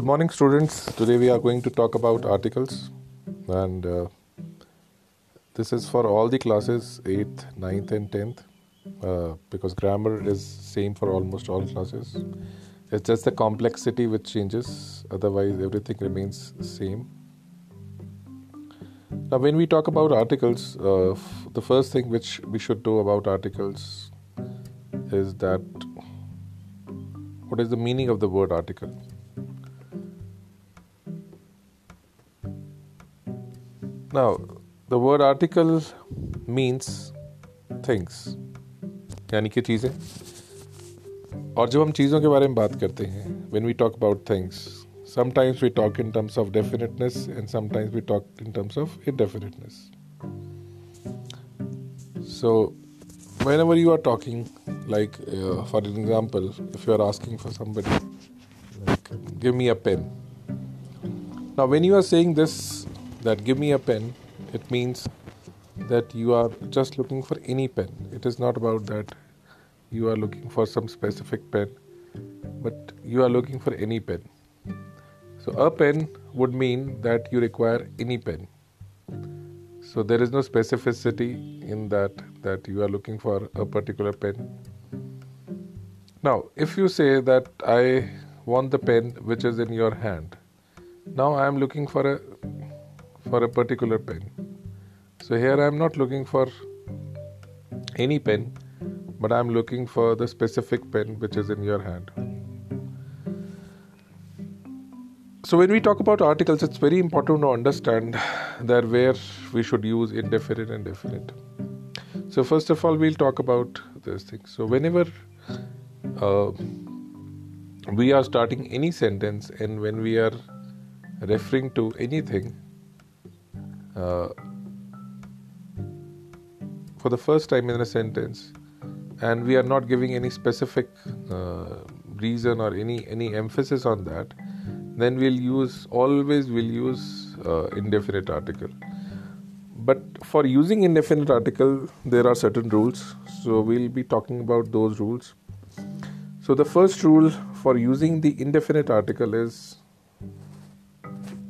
Good morning, students. Today we are going to talk about articles, and uh, this is for all the classes 8th, 9th, and 10th uh, because grammar is same for almost all classes. It's just the complexity which changes, otherwise, everything remains same. Now, when we talk about articles, uh, f- the first thing which we should do about articles is that what is the meaning of the word article? Now, the word article means things यानी कि चीज़ें और जब हम चीज़ों के बारे में बात करते हैं when we talk about things sometimes we talk in terms of definiteness and sometimes we talk in terms of indefiniteness so whenever you are talking like uh, for example if you are asking for somebody like give me a pen now when you are saying this that give me a pen it means that you are just looking for any pen. It is not about that you are looking for some specific pen but you are looking for any pen. So a pen would mean that you require any pen. So there is no specificity in that that you are looking for a particular pen. Now if you say that i want the pen which is in your hand now i am looking for a for a particular pen so here I am not looking for any pen, but I am looking for the specific pen which is in your hand. So when we talk about articles, it's very important to understand that where we should use indefinite and definite. So first of all, we'll talk about this thing. So whenever uh, we are starting any sentence and when we are referring to anything, for the first time in a sentence and we are not giving any specific uh, reason or any any emphasis on that then we'll use always we'll use uh, indefinite article. But for using indefinite article there are certain rules. So we'll be talking about those rules. So the first rule for using the indefinite article is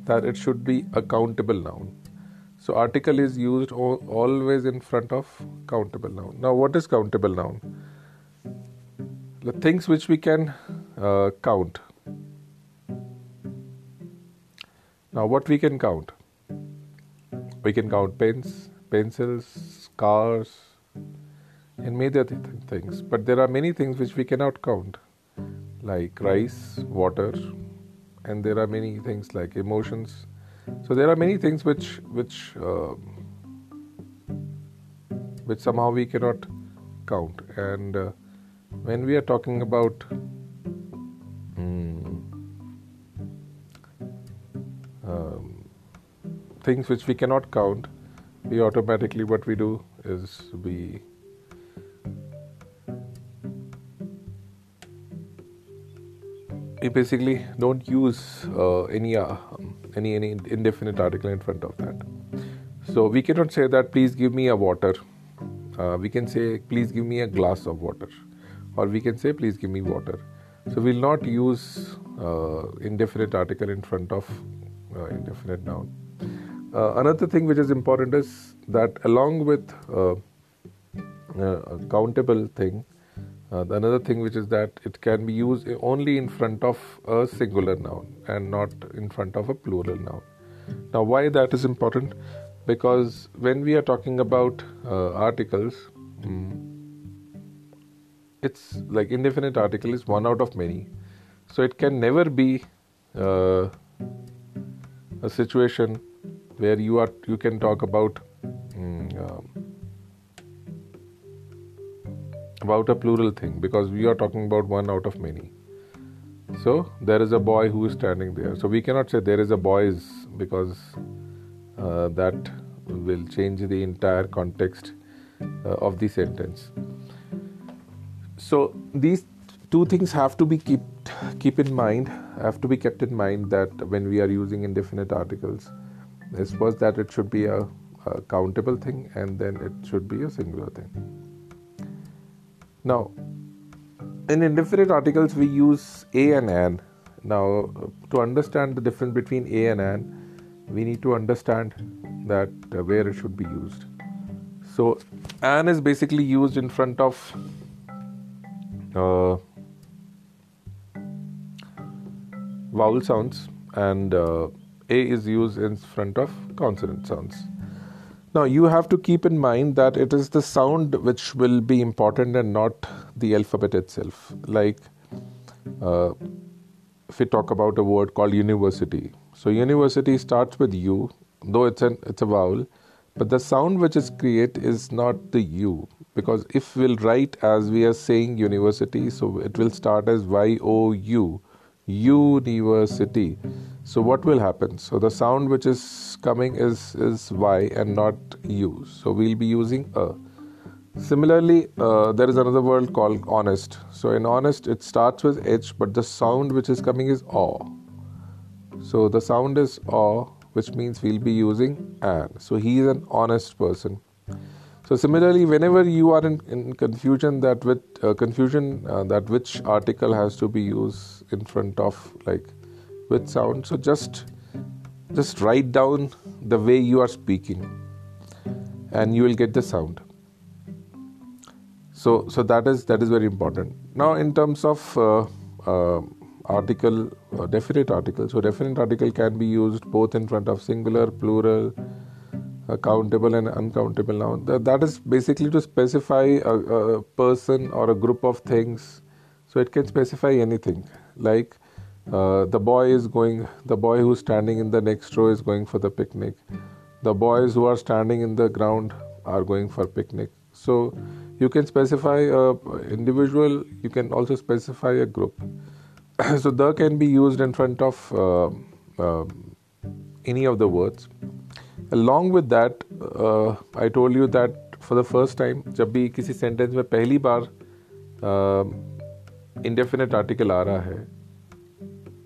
that it should be a countable noun so article is used always in front of countable noun. Now, what is countable noun? The things which we can uh, count. Now, what we can count? We can count pens, pencils, cars, and many other th- things. But there are many things which we cannot count, like rice, water, and there are many things like emotions so there are many things which which uh, which somehow we cannot count. And uh, when we are talking about um, um, things which we cannot count we automatically what we do is we we basically don't use uh, any uh, any any indefinite article in front of that. So we cannot say that please give me a water. Uh, we can say please give me a glass of water, or we can say please give me water. So we'll not use uh, indefinite article in front of uh, indefinite noun. Uh, another thing which is important is that along with a countable thing, uh, another thing which is that it can be used only in front of a singular noun and not in front of a plural noun. Now, why that is important? Because when we are talking about uh, articles, um, it's like indefinite article is one out of many, so it can never be uh, a situation where you are you can talk about. Um, about a plural thing because we are talking about one out of many. So there is a boy who is standing there. So we cannot say there is a boys because uh, that will change the entire context uh, of the sentence. So these two things have to be keep keep in mind. Have to be kept in mind that when we are using indefinite articles, is first that it should be a, a countable thing and then it should be a singular thing. Now, in indefinite articles, we use a and an Now, to understand the difference between a and an, we need to understand that uh, where it should be used. So, an is basically used in front of uh, vowel sounds, and uh, a is used in front of consonant sounds. Now, you have to keep in mind that it is the sound which will be important and not the alphabet itself. Like, uh, if we talk about a word called university, so university starts with U, though it's an it's a vowel, but the sound which is create is not the U because if we'll write as we are saying university, so it will start as Y O U, university. So what will happen? So the sound which is coming is is Y and not U. So we'll be using a. Similarly, uh, there is another word called honest. So in honest, it starts with H, but the sound which is coming is aw. So the sound is aw, which means we'll be using an. So he is an honest person. So similarly, whenever you are in, in confusion that with uh, confusion uh, that which article has to be used in front of like with sound, so just just write down the way you are speaking, and you will get the sound. So so that is that is very important. Now in terms of uh, uh article, uh, definite article. So definite article can be used both in front of singular, plural countable and uncountable noun. That is basically to specify a, a, person or a group of things. So it can specify anything Like uh, the boy is going, the boy who's standing in the next row is going for the picnic. The boys who are standing in the ground are going for picnic. So you can specify a individual. You can also specify a group. so the can be used in front of uh, uh, any of the words along with that uh, I told you that for the first time जब भी किसी sentence में पहली बार indefinite article आ रहा है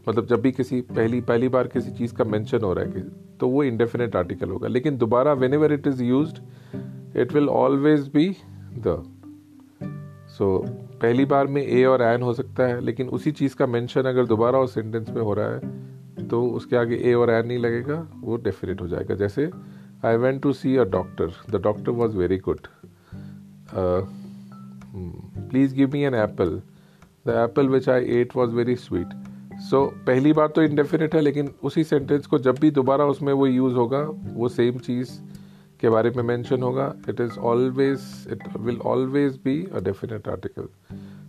मतलब जब भी किसी पहली पहली बार किसी चीज़ का मेंशन हो रहा है तो वो इंडेफिनेट आर्टिकल होगा। लेकिन दोबारा whenever it is use it will always be the so पहली बार में ए और एन हो सकता है, लेकिन उसी चीज़ का मेंशन अगर दोबारा उस सेंटेंस में हो रहा है तो उसके आगे ए और एन नहीं लगेगा, वो डेफिनेट हो जाएगा। जैसे I went to see a doctor the doctor was very good please give me an apple the apple which I ate was very sweet so पहली बार तो इंडेफिनेट है लेकिन उसी सेंटेंस को जब भी दोबारा उसमें वो यूज़ होगा वो सेम चीज़ के बारे में मेंशन होगा। It is always it will always be a definite article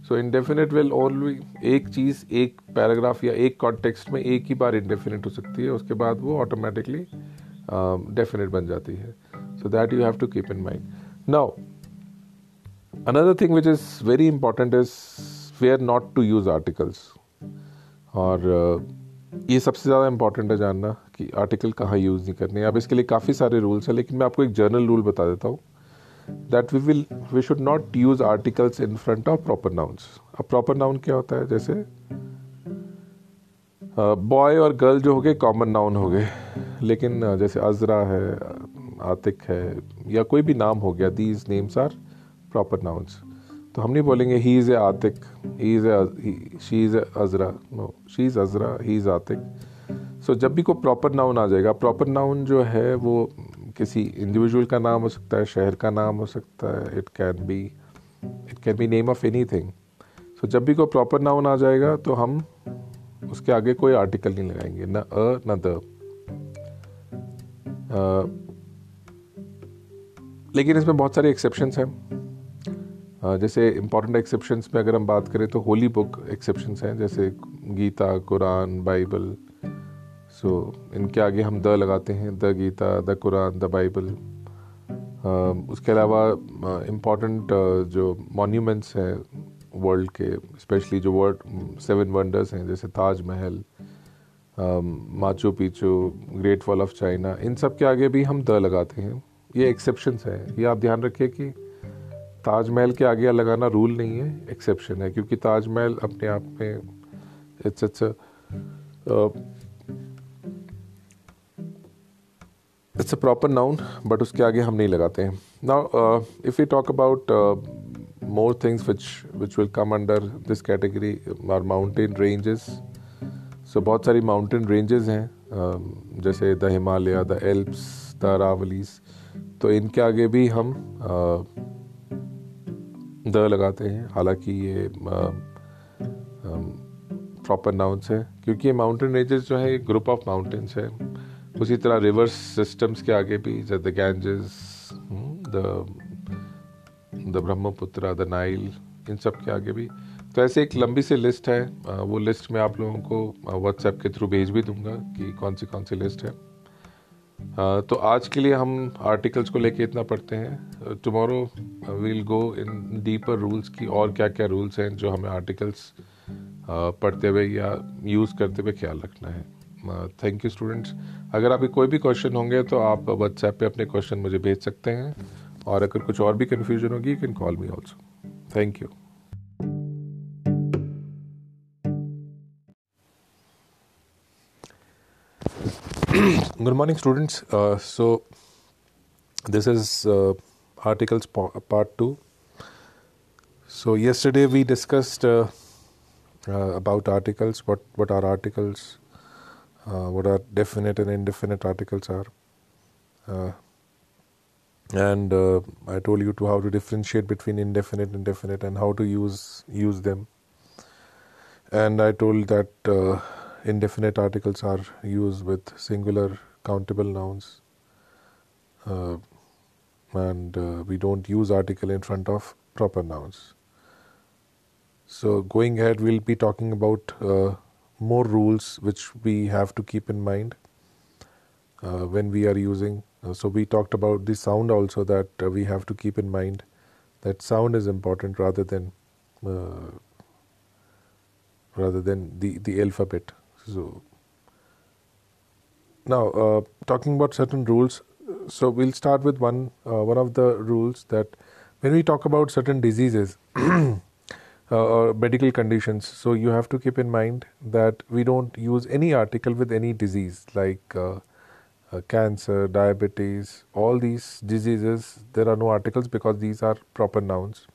so indefinite will only एक चीज़ एक पैराग्राफ या एक कॉन्टेक्स्ट में एक ही बार इंडेफिनेट हो सकती है। उसके बाद वो ऑटोमेटिकली डेफिनेट um, बन जाती है। So that you have to keep in mind now another thing which is very important is where not to use articles. और ये सबसे ज़्यादा इंपॉर्टेंट है जानना कि आर्टिकल कहाँ यूज़ नहीं करने। अब इसके लिए काफ़ी सारे रूल्स हैं, लेकिन मैं आपको एक जर्नल रूल बता देता हूँ that we will we should not use articles in front of proper nouns अब प्रॉपर नाउन क्या होता है? जैसे बॉय और गर्ल जो हो गए कॉमन नाउन हो गए। लेकिन जैसे अजरा है आतिक है, या कोई भी नाम हो गया these names are proper nouns तो हम नहीं बोलेंगे he is a Atiq he is a she is a Azra no she is Azra he is Atiq so जब भी कोई प्रॉपर नाउन आ जाएगा प्रॉपर नाउन जो है वो किसी इंडिविजुअल का नाम हो सकता है, शहर का नाम हो सकता है it can be it can be name of anything so जब भी कोई प्रॉपर नाउन आ जाएगा तो हम उसके आगे कोई आर्टिकल नहीं लगाएँगे, न अ, न द। लेकिन इसमें बहुत सारे एक्सेप्शंस हैं। जैसे इंपॉर्टेंट एक्सेप्शंस में अगर हम बात करें तो होली बुक एक्सेप्शंस हैं जैसे Gita Quran Bible. So so, इनके आगे हम द लगाते हैं the Gita the Quran the Bible. उसके अलावा इंपॉर्टेंट जो मॉन्यूमेंट्स हैं वर्ल्ड के स्पेशली जो वर्ल्ड सेवन वंडर्स हैं जैसे Taj Mahal Machu Picchu great wall of China इन सब के आगे भी हम द लगाते हैं। ये एक्सेप्शंस हैं। ये आप ध्यान रखिए कि ताजमहल के आगे लगाना रूल नहीं है एक्सेप्शन है, क्योंकि ताजमहल अपने आप में it's it's it's a proper noun but उसके आगे हम नहीं लगाते हैं। Now if you talk about more things which which will come under this category are mountain ranges so बहुत सारी माउंटेन रेंजेस हैं जैसे the Himalaya the Alps the Aravallis तो इनके आगे भी हम द लगाते हैं। हालाँकि ये प्रॉपर नाउंस है, क्योंकि ये माउंटेन रेंजेस जो है ग्रुप ऑफ़ माउंटेन्स है। उसी तरह रिवर्स सिस्टम्स के आगे भी the Ganges the the Brahmaputra the Nile इन सब के आगे भी। तो ऐसे एक लंबी सी लिस्ट है। वो लिस्ट मैं आप लोगों को व्हाट्सएप के थ्रू भेज भी दूँगा कि कौन सी कौन सी लिस्ट है। तो आज के लिए हम आर्टिकल्स को लेके इतना पढ़ते हैं। Tomorrow we'll go in deeper rules की और क्या क्या रूल्स हैं जो हमें आर्टिकल्स पढ़ते हुए या यूज़ करते हुए ख्याल रखना है। थैंक यू स्टूडेंट्स अगर आपके कोई भी क्वेश्चन होंगे तो आप व्हाट्सएप पे अपने क्वेश्चन मुझे भेज सकते हैं और अगर कुछ और भी कन्फ्यूज़न होगी you can call me also thank you good morning students. Uh, so this is uh, articles part 2 so yesterday we discussed uh, uh, about articles what what are articles uh, what are definite and indefinite articles are. Uh, and i told you to how to differentiate between indefinite and definite and how to use use them. And i told that indefinite articles are used with singular countable nouns uh, and uh, we don't use article in front of proper nouns. So, going ahead, we'll be talking about uh, more rules which we have to keep in mind uh, when we are using. Uh, so, we talked about the sound also that uh, we have to keep in mind that sound is important rather than rather than the, the alphabet. So now uh, talking about certain rules. So we'll start with one uh, one of the rules that when we talk about certain diseases uh, or medical conditions, so you have to keep in mind that we don't use any article with any disease like uh, uh, cancer, diabetes, all these diseases. There are no articles because these are proper nouns.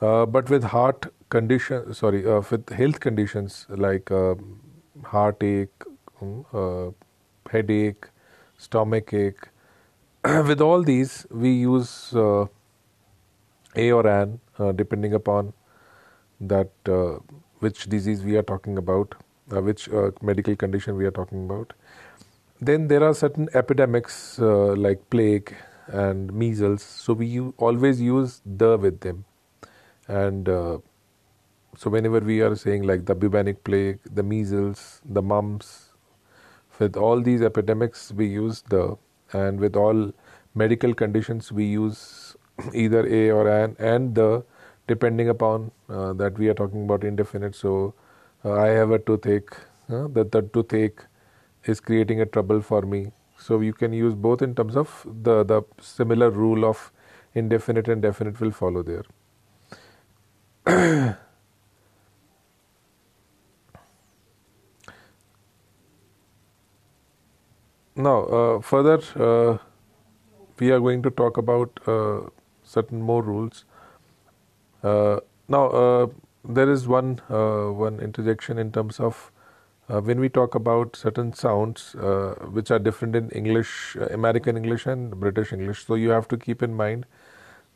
Uh, but with heart condition, sorry, with health conditions like um, heartache, um, uh, headache, stomach ache. With all these, we use uh, A or an, uh, depending upon that uh, which disease we are talking about, uh, which uh, medical condition we are talking about. Then there are certain epidemics like plague and measles, so we always use the with them, and so whenever we are saying like the bubonic plague, the measles, the mumps, with all these epidemics we use the, and with all medical conditions we use either a or an and the, depending upon uh, that we are talking about indefinite. So uh, I have a toothache, uh, that the toothache is creating a trouble for me. So you can use both in terms of the the similar rule of indefinite and definite will follow there. Now, uh, further, uh, we are going to talk about uh, certain more rules. Uh, now, uh, there is one uh, one interjection in terms of when we talk about certain sounds which are different in English, American English, and British English. So you have to keep in mind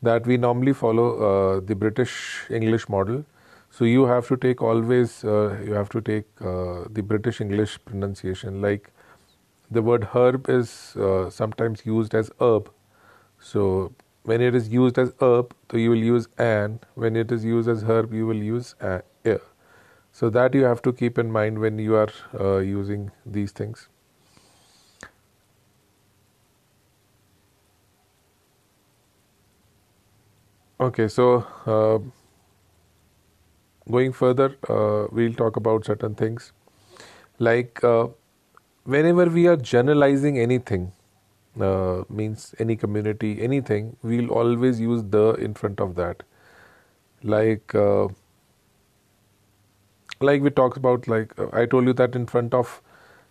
that we normally follow the British English model. So you have to take always you have to take the British English pronunciation like the word herb is uh, sometimes used as herb. So when it is used as herb, so you will use an. When it is used as herb, you will use a. So that you have to keep in mind when you are uh, using these things. Okay, so uh, going further, uh, we'll talk about certain things like uh, whenever we are generalizing anything, uh, means any community, anything, we'll always use the in front of that. Like, uh, like we talked about, like uh, I told you that in front of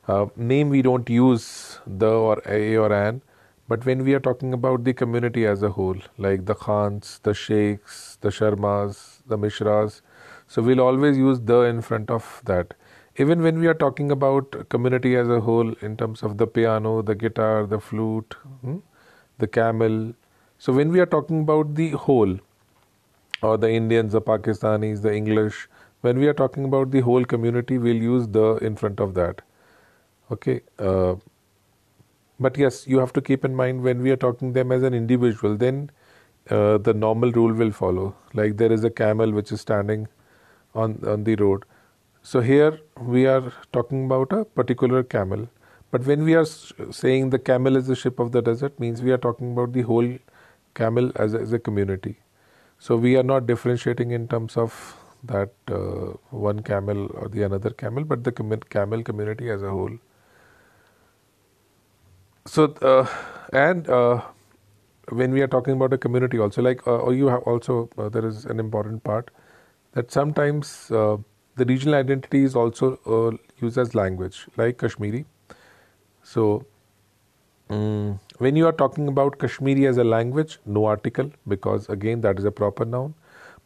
uh, name we don't use the or a or an, but when we are talking about the community as a whole, like the Khans, the Sheikhs, the Sharmas, the Mishras, so we'll always use the in front of that even when we are talking about community as a whole in terms of the piano the guitar the flute hmm, the camel so when we are talking about the whole or the indians the pakistanis the english when we are talking about the whole community we'll use the in front of that. Okay uh, but yes you have to keep in mind when we are talking them as an individual then uh, the normal rule will follow. Like there is a camel which is standing on on the road so here we are talking about a particular camel. But when we are saying the camel is the ship of the desert, means we are talking about the whole camel as a, as a community. So we are not differentiating in terms of that uh, one camel or the another camel, but the com- camel community as a whole. So uh, and uh, when we are talking about a community, also like uh, or you have also uh, there is an important part that sometimes uh, the regional identity is also uh, used as language, like Kashmiri. So, um, when you are talking about Kashmiri as a language, no article because again that is a proper noun.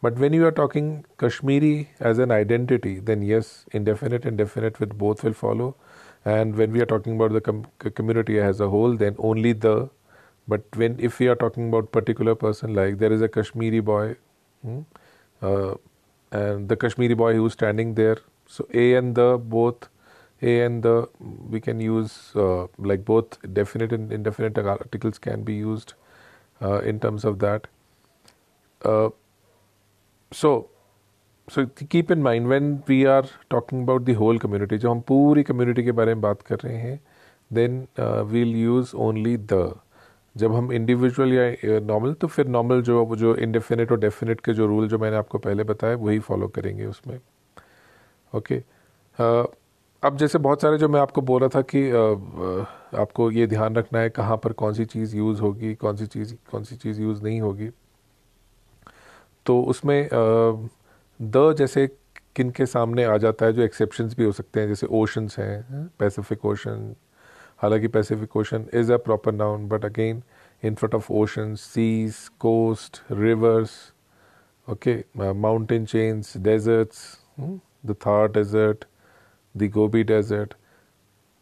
But when you are talking Kashmiri as an identity, then yes, indefinite and definite with both will follow. And when we are talking about the com- community as a whole, then only the. But when if we are talking about particular person, like there is a Kashmiri boy, hmm, uh, and the Kashmiri boy who's standing there. So a and the both a and the we can use uh, like both definite and indefinite articles can be used uh, in terms of that. Uh, so so keep in mind when we are talking about the whole community जो हम पूरी community के बारे में बात कर रहे हैं then uh, we'll use only the जब हम इंडिविजुअल या नॉर्मल तो फिर नॉर्मल जो जो इंडेफिनेट और डेफिनेट के जो रूल जो मैंने आपको पहले बताया, वही फॉलो करेंगे उसमें। ओके अब जैसे बहुत सारे जो मैं आपको बोल रहा था कि आपको ये ध्यान रखना है कहाँ पर कौन सी चीज़ यूज़ होगी, कौन सी चीज़, कौन सी चीज़ यूज़ नहीं होगी। तो उसमें द जैसे किन के सामने आ जाता है, जो एक्सेप्शंस भी हो सकते हैं, जैसे ओशंस हैं पैसिफिक ओशन हालाँकि Pacific Ocean is a proper noun but again in front of ocean seas coast rivers okay mountain chains deserts the Thar desert the Gobi desert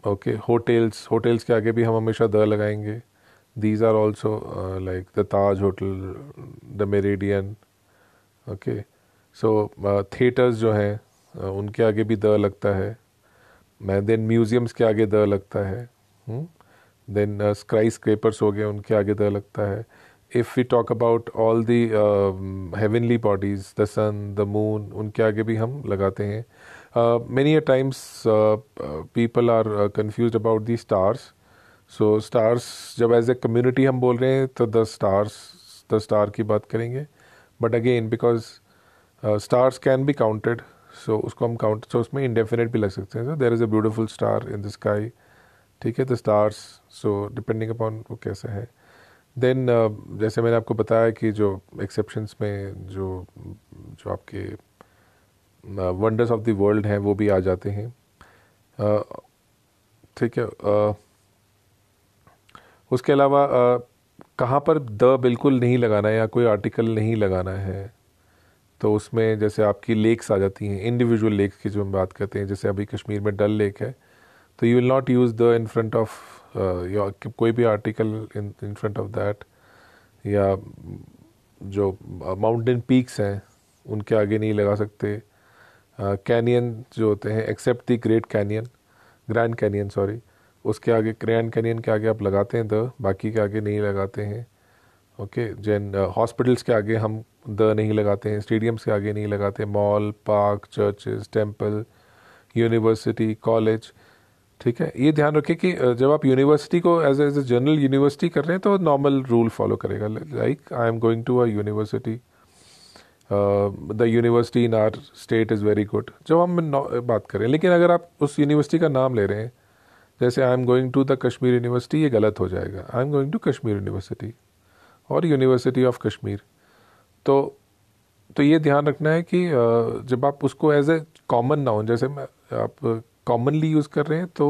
okay hotels hotels के आगे भी हम हमेशा the लगाएँगे. These are also like the Taj hotel the Meridien okay so theatres जो हैं uh, उनके आगे भी द लगता है. मैं देन म्यूजियम्स के आगे द लगता है. देन स्क्राई स्क्रेपर्स हो गए, उनके आगे दर लगता है। If we talk about all the heavenly bodies the sun the moon उनके आगे भी हम लगाते हैं। Many a times people are confuse about the stars so stars जब एज ए कम्युनिटी हम बोल रहे हैं तो द स्टार्स द स्टार की बात करेंगे। But again because stars can be counted so उसको हम काउंट सो उसमें इंडेफिनेट भी लग सकते हैं। There is a beautiful star in the sky ठीक है the stars so depending upon वो कैसे है। देन uh, जैसे मैंने आपको बताया कि जो एक्सेप्शंस में जो जो आपके वंडर्स ऑफ़ द वर्ल्ड हैं वो भी आ जाते हैं। ठीक uh, ठीक है uh, उसके अलावा uh, कहाँ पर द बिल्कुल नहीं लगाना है या कोई आर्टिकल नहीं लगाना है तो उसमें जैसे आपकी लेक्स आ जाती हैं इंडिविजुअल लेक्स की जो हम बात करते हैं जैसे अभी कश्मीर में डल लेक है तो you will not use the in front of कोई भी article in in front of that या जो माउंटेन पीक्स हैं उनके आगे नहीं लगा सकते। कैनियन uh, जो होते हैं except the Great Canyon Grand Canyon sorry उसके आगे ग्रैंड कैनियन के आगे आप लगाते हैं द बाकी के आगे नहीं लगाते हैं। ओके जैन हॉस्पिटल्स के आगे हम द नहीं लगाते हैं स्टेडियम्स के आगे नहीं लगाते mall park churches temple university college ठीक है? ये ध्यान रखें कि जब आप यूनिवर्सिटी को as as a general university कर रहे हैं तो नॉर्मल रूल फॉलो करेगा। Like I am going to a university the university in our state is very good जब हम बात करें लेकिन अगर आप उस यूनिवर्सिटी का नाम ले रहे हैं, जैसे I am going to the Kashmir university ये गलत हो जाएगा। I am going to Kashmir university और यूनिवर्सिटी ऑफ़ कश्मीर तो तो ये ध्यान रखना है कि जब आप उसको एज ए कॉमन नाउन जैसे मैं, आप कॉमनली यूज़ कर रहे हैं तो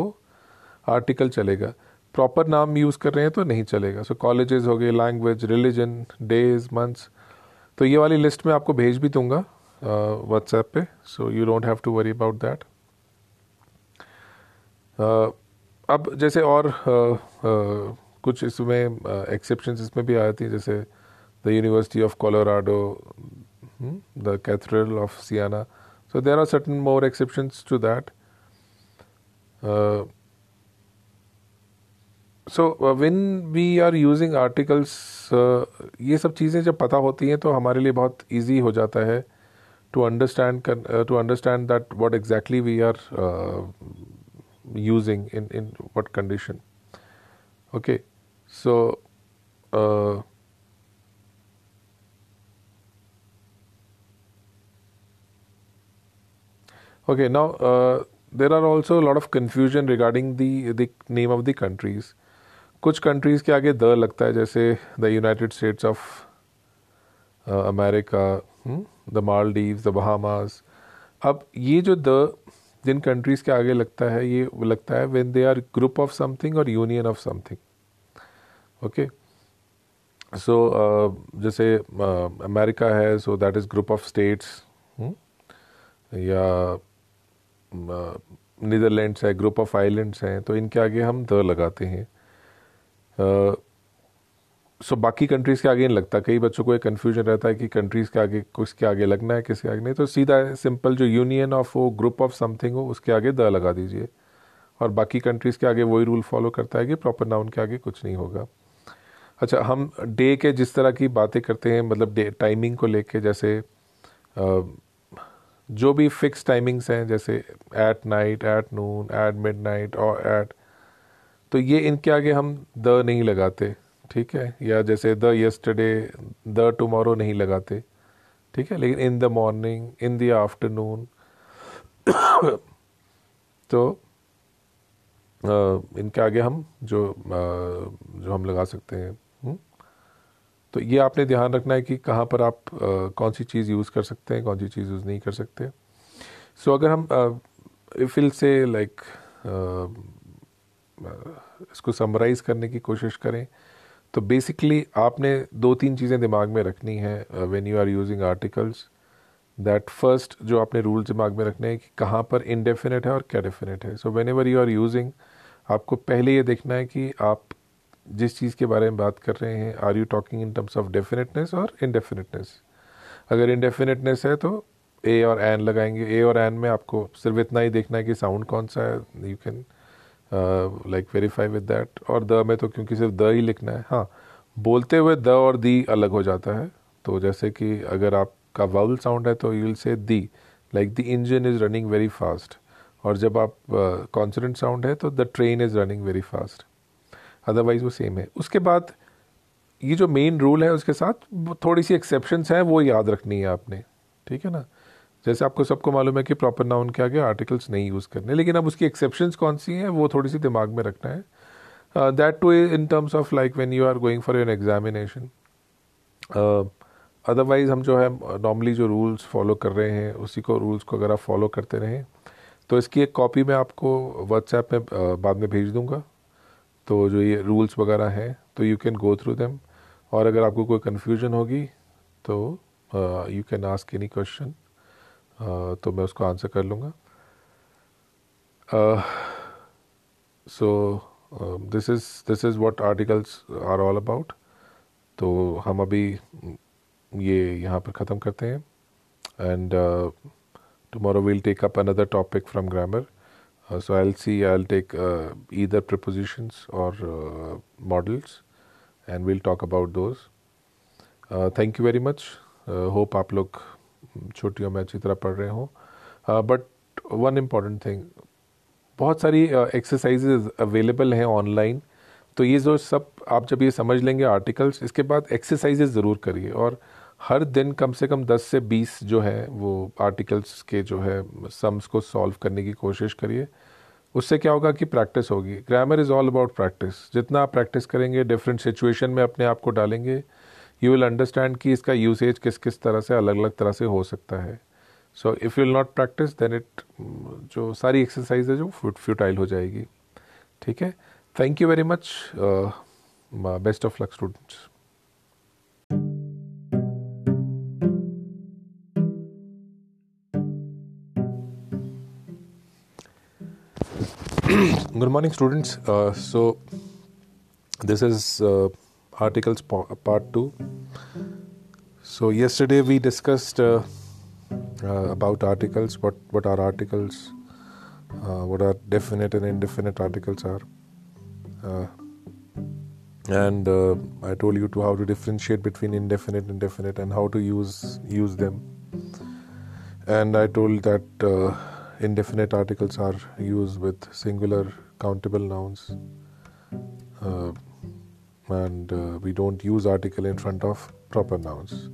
आर्टिकल चलेगा। प्रॉपर नाम यूज़ कर रहे हैं तो नहीं चलेगा। सो कॉलेजेस हो गए लैंग्वेज रिलीजन डेज़ मंथ्स तो ये वाली लिस्ट में आपको भेज भी दूँगा व्हाट्सएप पे। So you don't have to worry about that अब जैसे और uh, uh, कुछ इसमें एक्सेप्शन इसमें भी आती हैं जैसे the university of Colorado the cathedral of Siena so there are certain more exceptions to that so when we are using articles ये सब चीज़ें जब पता होती हैं तो हमारे लिए बहुत ईजी हो जाता है to understand to understand that what exactly we are using in in what condition okay so okay now also a lot of confusion regarding the the name of the countries. कुछ countries के आगे the लगता है, जैसे the United States of America the Maldives the Bahamas अब ये जो the Jin countries के आगे लगता है, ये लगता है when they are group of something और union of something okay so जैसे अमेरिका है so that is group of states या नीदरलैंड्स है ग्रुप ऑफ़ आइलैंड्स हैं तो इनके आगे हम द लगाते हैं। सो so, बाकी कंट्रीज़ के आगे नहीं लगता। कई बच्चों को एक कन्फ्यूज़न रहता है कि कंट्रीज़ के आगे किसके आगे लगना है किसके आगे नहीं। तो सीधा सिंपल जो यूनियन ऑफ़ वो ग्रुप ऑफ़ समथिंग हो उसके आगे द लगा दीजिए। और बाकी कंट्रीज़ के आगे वही रूल फॉलो करता है कि प्रॉपर नाउन के आगे कुछ नहीं होगा। अच्छा हम डे के जिस तरह की बातें करते हैं मतलब डे टाइमिंग को लेके जैसे जो भी फिक्स टाइमिंग्स हैं जैसे at night at noon at midnight और एट तो ये इनके आगे हम द नहीं लगाते ठीक है या जैसे द यस्टरडे द टुमारो नहीं लगाते ठीक है लेकिन in the morning in the afternoon तो आ, इनके आगे हम जो आ, जो हम लगा सकते हैं हुँ? तो ये आपने ध्यान रखना है कि कहाँ पर आप आ, कौन सी चीज़ यूज़ कर सकते हैं कौन सी चीज़ यूज़ नहीं कर सकते। सो so, अगर हम फिल से लाइक इसको समराइज़ करने की कोशिश करें तो बेसिकली आपने दो तीन चीज़ें दिमाग में रखनी है when you are using articles that first जो आपने रूल दिमाग में रखने हैं कि कहाँ पर इनडेफिनेट है और क्या डेफिनेट है। So whenever you are using आपको पहले ये देखना है कि आप जिस चीज़ के बारे में बात कर रहे हैं are you talking in terms of definiteness और इनडेफिनेटनेस अगर इनडेफिनेटनेस है तो ए और एन लगाएँगे। ए और एन में आपको सिर्फ़ इतना ही देखना है कि साउंड कौन सा है। You can like verify with that और द में तो क्योंकि सिर्फ़ द ही लिखना है। हाँ बोलते हुए द और दी अलग हो जाता है। तो जैसे कि अगर आपका वाउल साउंड है तो you will say the. Like the engine is running very fast और जब आप कॉन्सनेंट uh, साउंड है तो the train is running very fast otherwise वो सेम है। उसके बाद ये जो मेन रूल है उसके साथ थोड़ी सी एक्सेप्शंस हैं वो याद रखनी है आपने। ठीक है ना? जैसे आपको सबको मालूम है कि प्रॉपर नाउन के आगे आर्टिकल्स नहीं यूज़ करने। लेकिन अब उसकी एक्सेप्शंस कौन सी हैं वो थोड़ी सी दिमाग में रखना है। That too in terms of like when you are going for your examination otherwise हम जो है नॉर्मली जो रूल्स फॉलो कर रहे हैं उसी को रूल्स को अगर आप फॉलो करते रहें तो इसकी एक कॉपी मैं आपको व्हाट्सएप में uh, बाद में भेज दूँगा। तो जो ये रूल्स वगैरह हैं तो you can go through them और अगर आपको कोई कन्फ्यूज़न होगी तो you can ask any question तो मैं उसको आंसर कर लूँगा. So this is this is what articles are all about तो हम अभी ये यहाँ पर ख़त्म करते हैं. And tomorrow will take up another topic from grammar. Uh, so i'll see i'll take uh, either prepositions or uh, models and we'll talk about those. Uh, thank you very much. Uh, hope आप लोग छोटियों में अच्छी तरह पढ़ रहे हों. But one important thing बहुत सारी एक्सरसाइजेज अवेलेबल हैं ऑनलाइन तो ये जो सब आप जब ये समझ लेंगे आर्टिकल्स इसके बाद एक्सरसाइजेज ज़रूर करिए और हर दिन कम से कम 10 से 20 जो है वो आर्टिकल्स के जो है सम्स को सॉल्व करने की कोशिश करिए। उससे क्या होगा कि प्रैक्टिस होगी। Grammar is all about practice जितना आप प्रैक्टिस करेंगे डिफरेंट सिचुएशन में अपने आप को डालेंगे यू विल अंडरस्टैंड कि इसका यूसेज किस किस तरह से अलग अलग तरह से हो सकता है। So if you will not practice then it जो सारी एक्सरसाइज है, जो फ्यूटाइल हो जाएगी। ठीक है? Thank you very much best of luck students Good morning, students. Uh, so, this is uh, articles part two. So, yesterday we discussed uh, uh about articles. What what are articles? Uh, what are definite and indefinite articles are? Uh, and I told you to how to differentiate between indefinite and definite and how to use use them. And I told that indefinite articles are used with singular countable nouns uh, and uh, we don't use article in front of proper nouns.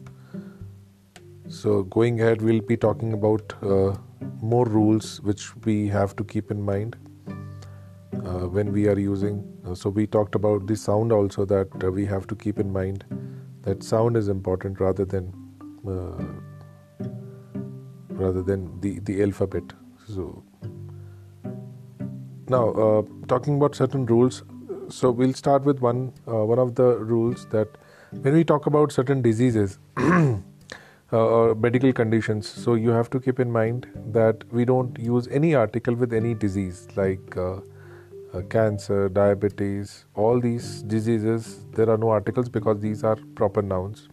So going ahead we'll be talking about uh, more rules which we have to keep in mind uh, when we are using. Uh, so we talked about the sound also that uh, we have to keep in mind that sound is important rather than rather than the the alphabet so now uh, talking about certain rules. So we'll start with one uh, one of the rules that when we talk about certain diseases uh, or medical conditions, so you have to keep in mind that we don't use any article with any disease like uh, uh, cancer, diabetes, all these diseases. There are no articles because these are proper nouns.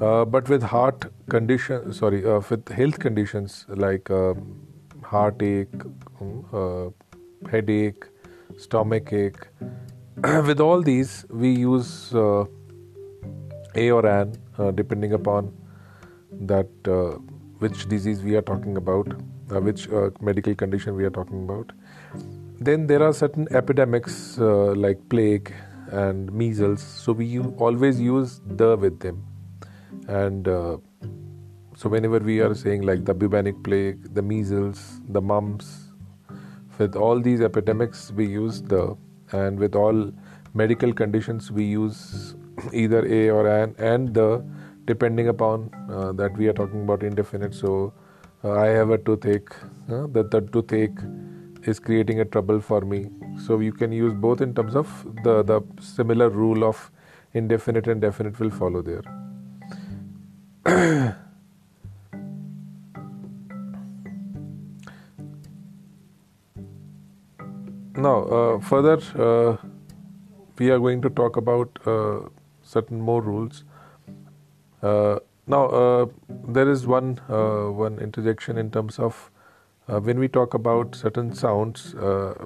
Uh, but with heart condition, sorry, with health conditions like um, heartache, uh, headache, stomach ache. With all these, we use uh, A or an, uh, depending upon that uh, which disease we are talking about, uh, which uh, medical condition we are talking about. Then there are certain epidemics like plague and measles, so we always use the with them. And so whenever we are saying like the bubonic plague, the measles, the mumps, with all these epidemics we use the, and with all medical conditions we use either a or an and the, depending upon uh, that we are talking about indefinite. So uh, I have a toothache. Uh, that the toothache is creating a trouble for me. So you can use both in terms of the the similar rule of indefinite and definite will follow there. Now, uh, further, uh, we are going to talk about uh, certain more rules. Uh, now, uh, there is one uh, one interjection in terms of when we talk about certain sounds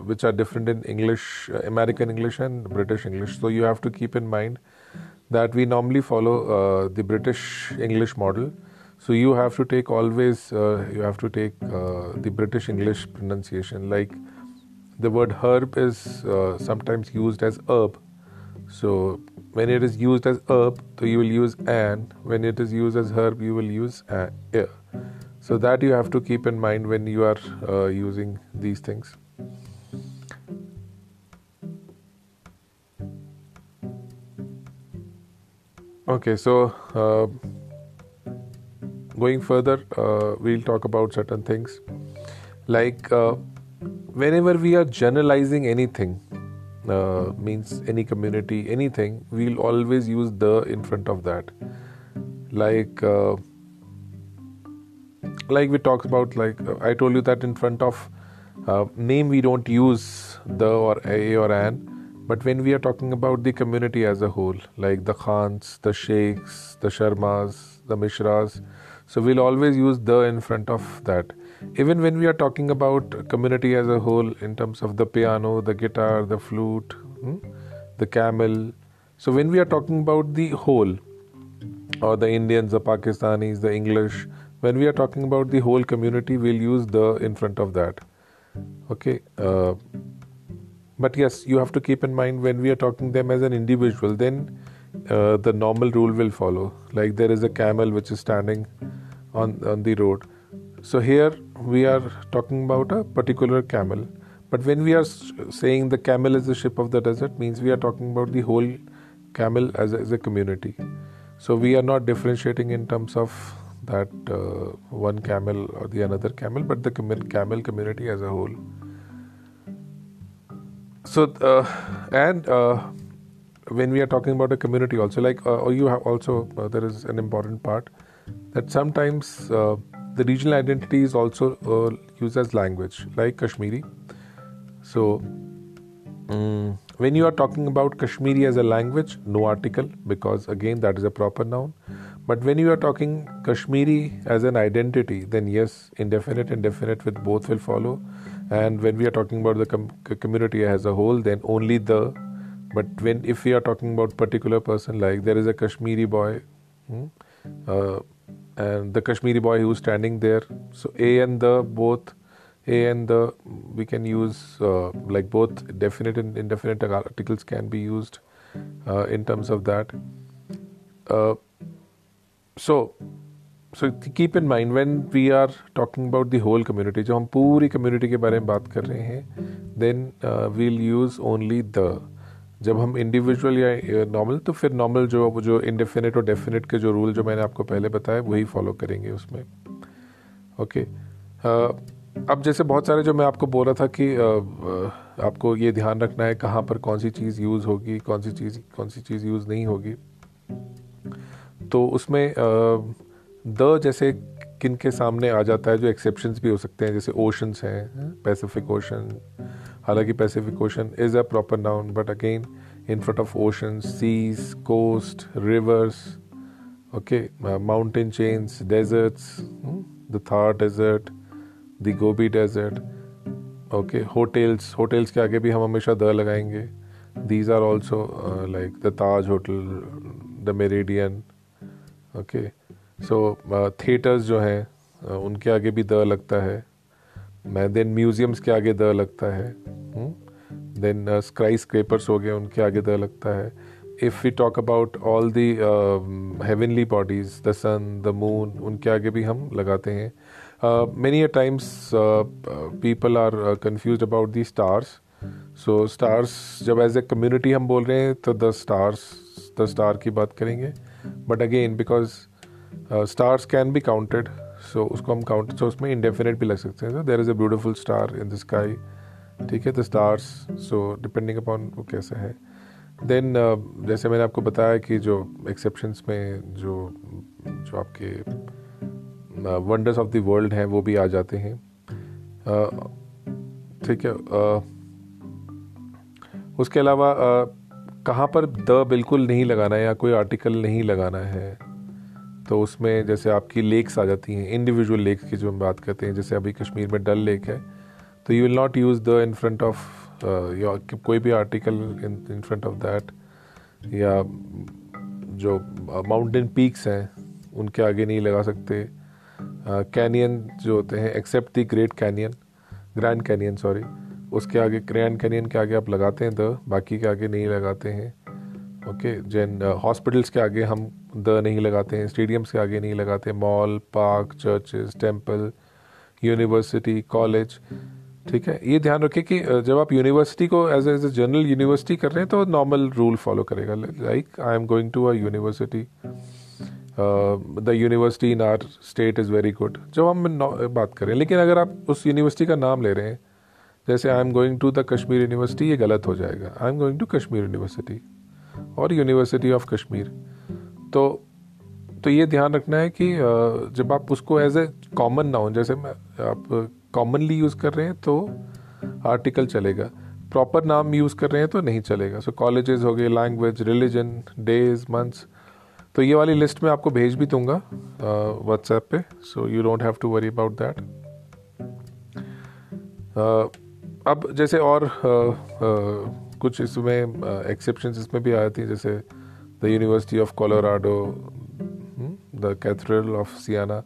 which are different in English, American English, and British English. So you have to keep in mind that we normally follow the British English model. So you have to take always you have to take the British English pronunciation like the word herb is uh, sometimes used as herb. So when it is used as herb, so you will use an. When it is used as herb, you will use a. So that you have to keep in mind when you are uh, using these things. Okay, so uh, going further, uh, we'll talk about certain things like uh, whenever we are generalizing anything, uh, means any community, anything, we'll always use the in front of that. Like, uh, like we talked about, like uh, I told you that in front of uh, name we don't use the or a or an, but when we are talking about the community as a whole, like the Khans, the Sheikhs, the Sharmas, the Mishras, so we'll always use the in front of that even when we are talking about community as a whole in terms of the piano the guitar the flute hmm, the camel so when we are talking about the whole or the indians the pakistanis the english when we are talking about the whole community we'll use the in front of that. Okay uh, but yes you have to keep in mind when we are talking them as an individual then uh, the normal rule will follow. Like there is a camel which is standing on on the road. So here we are talking about a particular camel. But when we are saying the camel is the ship of the desert, means we are talking about the whole camel as a, as a community. So we are not differentiating in terms of that uh, one camel or the another camel, but the camel community as a whole. So uh, and uh, when we are talking about a community, also like uh, you have also uh, there is an important part that sometimes uh, the regional identity is also uh, used as language, like Kashmiri. so mm, when you are talking about kashmiri as a language no article because again that is a proper noun. But when you are talking kashmiri as an identity then yes indefinite and definite with both will follow. And when we are talking about the com- community as a whole then only the. But when if we are talking about particular person like there is a kashmiri boy hmm, uh, and the kashmiri boy who's standing there so a and the both a and the we can use uh, like both definite and indefinite articles can be used uh, in terms of that uh, so so keep in mind when we are talking about the whole community जो हम पूरी community के बारे में बात कर रहे हैं then we'll use only the जब हम इंडिविजुअल या नॉर्मल तो फिर नॉर्मल जो जो इंडेफिनेट और डेफिनेट के जो रूल जो मैंने आपको पहले बताया वही फॉलो करेंगे उसमें। ओके uh, अब जैसे बहुत सारे जो मैं आपको बोल रहा था कि uh, आपको ये ध्यान रखना है कहाँ पर कौन सी चीज़ यूज़ होगी कौन सी चीज़ कौन सी चीज़ यूज़ नहीं होगी। तो उसमें uh, द जैसे किन के सामने आ जाता है जो एक्सेप्शंस भी हो सकते हैं जैसे ओशंस हैं पैसिफिक ओशन हालाँकि Pacific Ocean is a proper noun but again in front of ocean seas coast rivers okay mountain chains deserts the Thar desert the Gobi desert okay hotels hotels के आगे भी हम हमेशा the लगाएँगे। These are also like the Taj hotel the Meridien okay so theatres जो हैं uh, उनके आगे भी द लगता है। देन म्यूज़ियम्स के आगे द लगता है देन स्क्राई स्क्रेपर्स हो गए, उनके आगे द लगता है। If we talk about all the heavenly bodies the sun the moon उनके आगे भी हम लगाते हैं। Many a times people are confuse about the stars so stars जब एज ए कम्युनिटी हम बोल रहे हैं तो द स्टार्स द स्टार की बात करेंगे। But again because stars can be counted so उसको हम काउंट सो उसमें इंडेफिनेट भी लग सकते हैं। There is a beautiful star in the sky ठीक है the stars so depending upon वो कैसे है। देन uh, जैसे मैंने आपको बताया कि जो एक्सेप्शंस में जो जो आपके वंडर्स ऑफ़ द वर्ल्ड हैं वो भी आ जाते हैं। Uh, ठीक है uh, उसके अलावा uh, कहाँ पर द बिल्कुल नहीं लगाना है या कोई आर्टिकल नहीं लगाना है? तो उसमें जैसे आपकी लेक्स आ जाती हैं इंडिविजुअल लेक्स की जो हम बात करते हैं जैसे अभी कश्मीर में डल लेक है तो you will not use the in front of कोई भी article in in front of that या जो माउंटेन uh, पीक्स हैं उनके आगे नहीं लगा सकते। कैनियन uh, जो होते हैं except the Great Canyon Grand Canyon sorry उसके आगे ग्रैंड कैनियन के आगे आप लगाते हैं द बाकी के आगे नहीं लगाते हैं। ओके जैन हॉस्पिटल्स के आगे हम द नहीं लगाते हैं स्टेडियम्स के आगे नहीं लगाते mall park churches temple university college ठीक है? ये ध्यान रखें कि जब आप यूनिवर्सिटी को as as a general university कर रहे हैं तो नॉर्मल रूल फॉलो करेगा। Like I am going to a university the university in our state is very good जब हम बात करें, लेकिन अगर आप उस यूनिवर्सिटी का नाम ले रहे हैं, जैसे I am going to the Kashmir university ये गलत हो जाएगा। I am going to Kashmir university और यूनिवर्सिटी ऑफ़ कश्मीर तो तो ये ध्यान रखना है कि जब आप उसको एज ए कॉमन नाउन जैसे आप कॉमनली यूज़ कर रहे हैं तो आर्टिकल चलेगा। प्रॉपर नाम यूज़ कर रहे हैं तो नहीं चलेगा। सो कॉलेजेस हो गए लैंग्वेज रिलीजन डेज़ मंथ्स तो ये वाली लिस्ट में आपको भेज भी दूँगा व्हाट्सएप पे। So you don't have to worry about that अब जैसे और uh, uh, कुछ इसमें एक्सेप्शन uh, इसमें भी आती हैं जैसे the university of Colorado the cathedral of Siena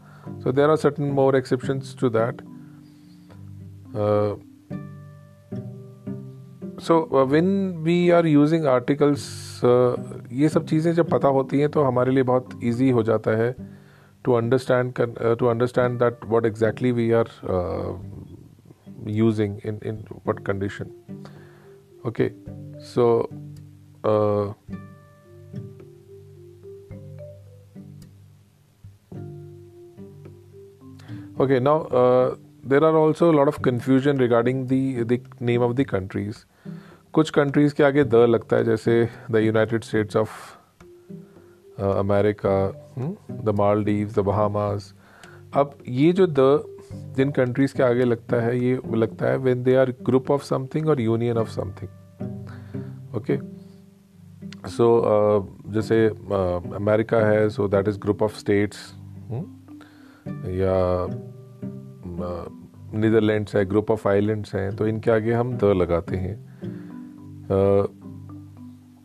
so there are certain more exceptions to that so when we are using articles ये सब चीज़ें जब पता होती हैं तो हमारे लिए बहुत ईजी हो जाता है to understand to understand that what exactly we are using in in what condition okay. So okay now uh, there are also a lot of confusion regarding the the name of the countries. कुछ countries के आगे the लगता है जैसे the United States of America the Maldives the Bahamas अब ये जो the Jin countries के आगे लगता है ये लगता है when they are group of something और union of something okay so जैसे अमेरिका uh, है so that is group of states या नीदरलैंड्स है ग्रुप ऑफ़ आइलैंड्स हैं तो इनके आगे हम द लगाते हैं।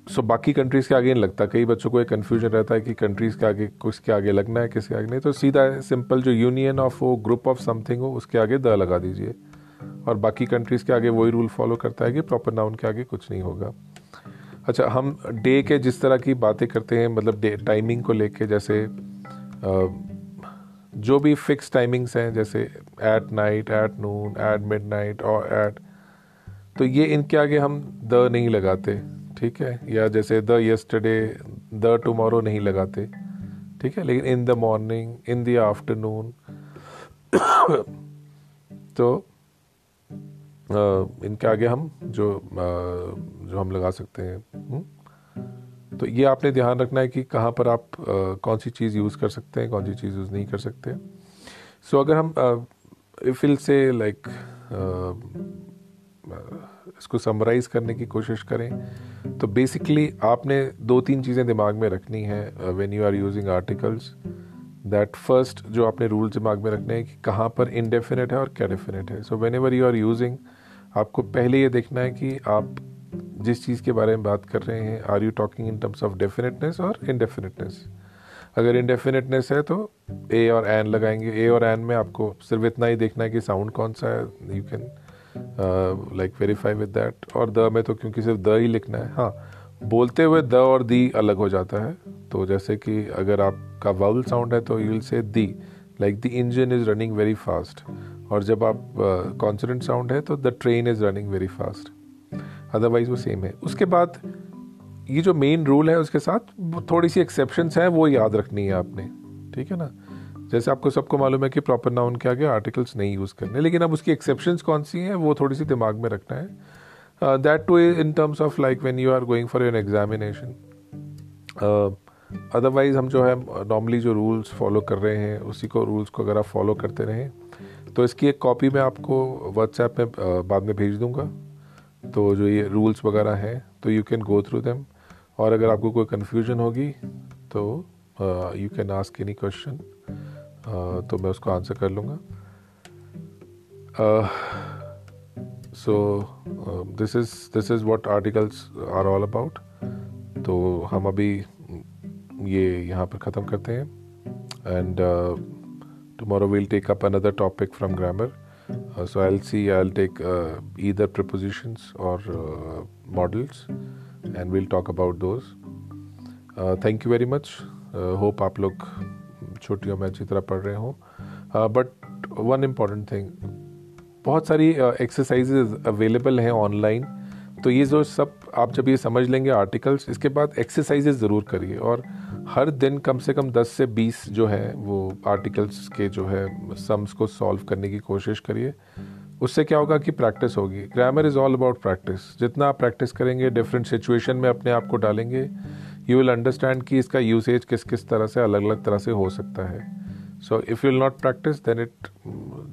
सो बाकी कंट्रीज़ के आगे नहीं लगता। कई बच्चों को एक कन्फ्यूज़न रहता है कि कंट्रीज़ के आगे, किसके आगे लगना है, किसके आगे नहीं। तो सीधा सिंपल जो यूनियन ऑफ़ वो ग्रुप ऑफ़ समथिंग हो, उसके आगे द लगा दीजिए। और बाकी कंट्रीज़ के आगे वही रूल फॉलो करता है कि प्रॉपर नाउन के आगे कुछ नहीं होगा। अच्छा हम डे के जिस तरह की बातें करते हैं मतलब डे टाइमिंग को लेके, जैसे जो भी फिक्स टाइमिंग्स हैं, जैसे at night at noon at midnight और एट तो ये इनके आगे हम द नहीं लगाते, ठीक है या जैसे द यस्टरडे द टुमारो नहीं लगाते, ठीक है लेकिन in the morning in the afternoon तो इनके आगे हम जो जो हम लगा सकते हैं हुँ? तो ये आपने ध्यान रखना है कि कहाँ पर आप आ, कौन सी चीज़ यूज़ कर सकते हैं कौन सी चीज़ यूज़ नहीं कर सकते सो so, अगर हम फिल से लाइक इसको समराइज करने की कोशिश करें तो बेसिकली आपने दो तीन चीज़ें दिमाग में रखनी है when you are using articles that first जो आपने रूल दिमाग में रखने हैं कि कहाँ पर इनडेफिनेट है और क्या डेफिनेट है। So whenever you are using आपको पहले ये देखना है कि आप जिस चीज़ के बारे में बात कर रहे हैं are you talking in terms of definiteness और इनडेफिनेटनेस अगर इनडेफिनेटनेस है तो ए और एन लगाएँगे। ए और एन में आपको सिर्फ़ इतना ही देखना है कि साउंड कौन सा है। You can like verify with that और द में तो क्योंकि सिर्फ़ द ही लिखना है। हाँ बोलते हुए द और दी अलग हो जाता है। तो जैसे कि अगर आपका वाउल साउंड है तो you will say the. Like the engine is running very fast और जब आप कॉन्सोनेंट uh, साउंड है तो the train is running very fast otherwise वो सेम है। उसके बाद ये जो मेन रूल है उसके साथ थोड़ी सी एक्सेप्शंस हैं वो याद रखनी है आपने। ठीक है ना? जैसे आपको सबको मालूम है कि प्रॉपर नाउन के आगे आर्टिकल्स नहीं यूज़ करने। लेकिन अब उसकी एक्सेप्शंस कौन सी हैं वो थोड़ी सी दिमाग में रखना है। That too in terms of like when you are going for an examination otherwise हम जो है नॉर्मली जो रूल्स फॉलो कर रहे हैं उसी को रूल्स को अगर आप फॉलो करते रहें तो इसकी एक कॉपी मैं आपको व्हाट्सएप में uh, बाद में भेज दूँगा। तो जो ये रूल्स वगैरह हैं तो you can go through them और अगर आपको कोई कन्फ्यूज़न होगी तो you can ask any question तो मैं उसको आंसर कर लूँगा. So this is this is what articles are all about तो हम अभी ये यहाँ पर ख़त्म करते हैं. And tomorrow will take up another topic from grammar Uh, so I'll see, I'll take uh, either prepositions or uh, models and we'll talk about those. Thank you very much hope आप लोग छुट्टियों में अच्छी तरह पढ़ रहे हो. But one important thing बहुत सारी एक्सरसाइजेज अवेलेबल हैं ऑनलाइन तो ये जो सब आप जब ये समझ लेंगे आर्टिकल्स इसके बाद एक्सरसाइजेज ज़रूर करिए. और हर दिन कम से कम 10 से 20 जो है वो आर्टिकल्स के जो है सम्स को सॉल्व करने की कोशिश करिए। उससे क्या होगा कि प्रैक्टिस होगी। Grammar is all about practice जितना आप प्रैक्टिस करेंगे डिफरेंट सिचुएशन में अपने आप को डालेंगे यू विल अंडरस्टैंड कि इसका यूसेज किस किस तरह से अलग अलग तरह से हो सकता है। So if you will not practice then it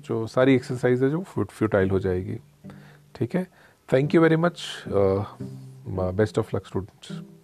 जो सारी एक्सरसाइज है, जो फ्यूटाइल हो जाएगी। ठीक है? Thank you very much best of luck students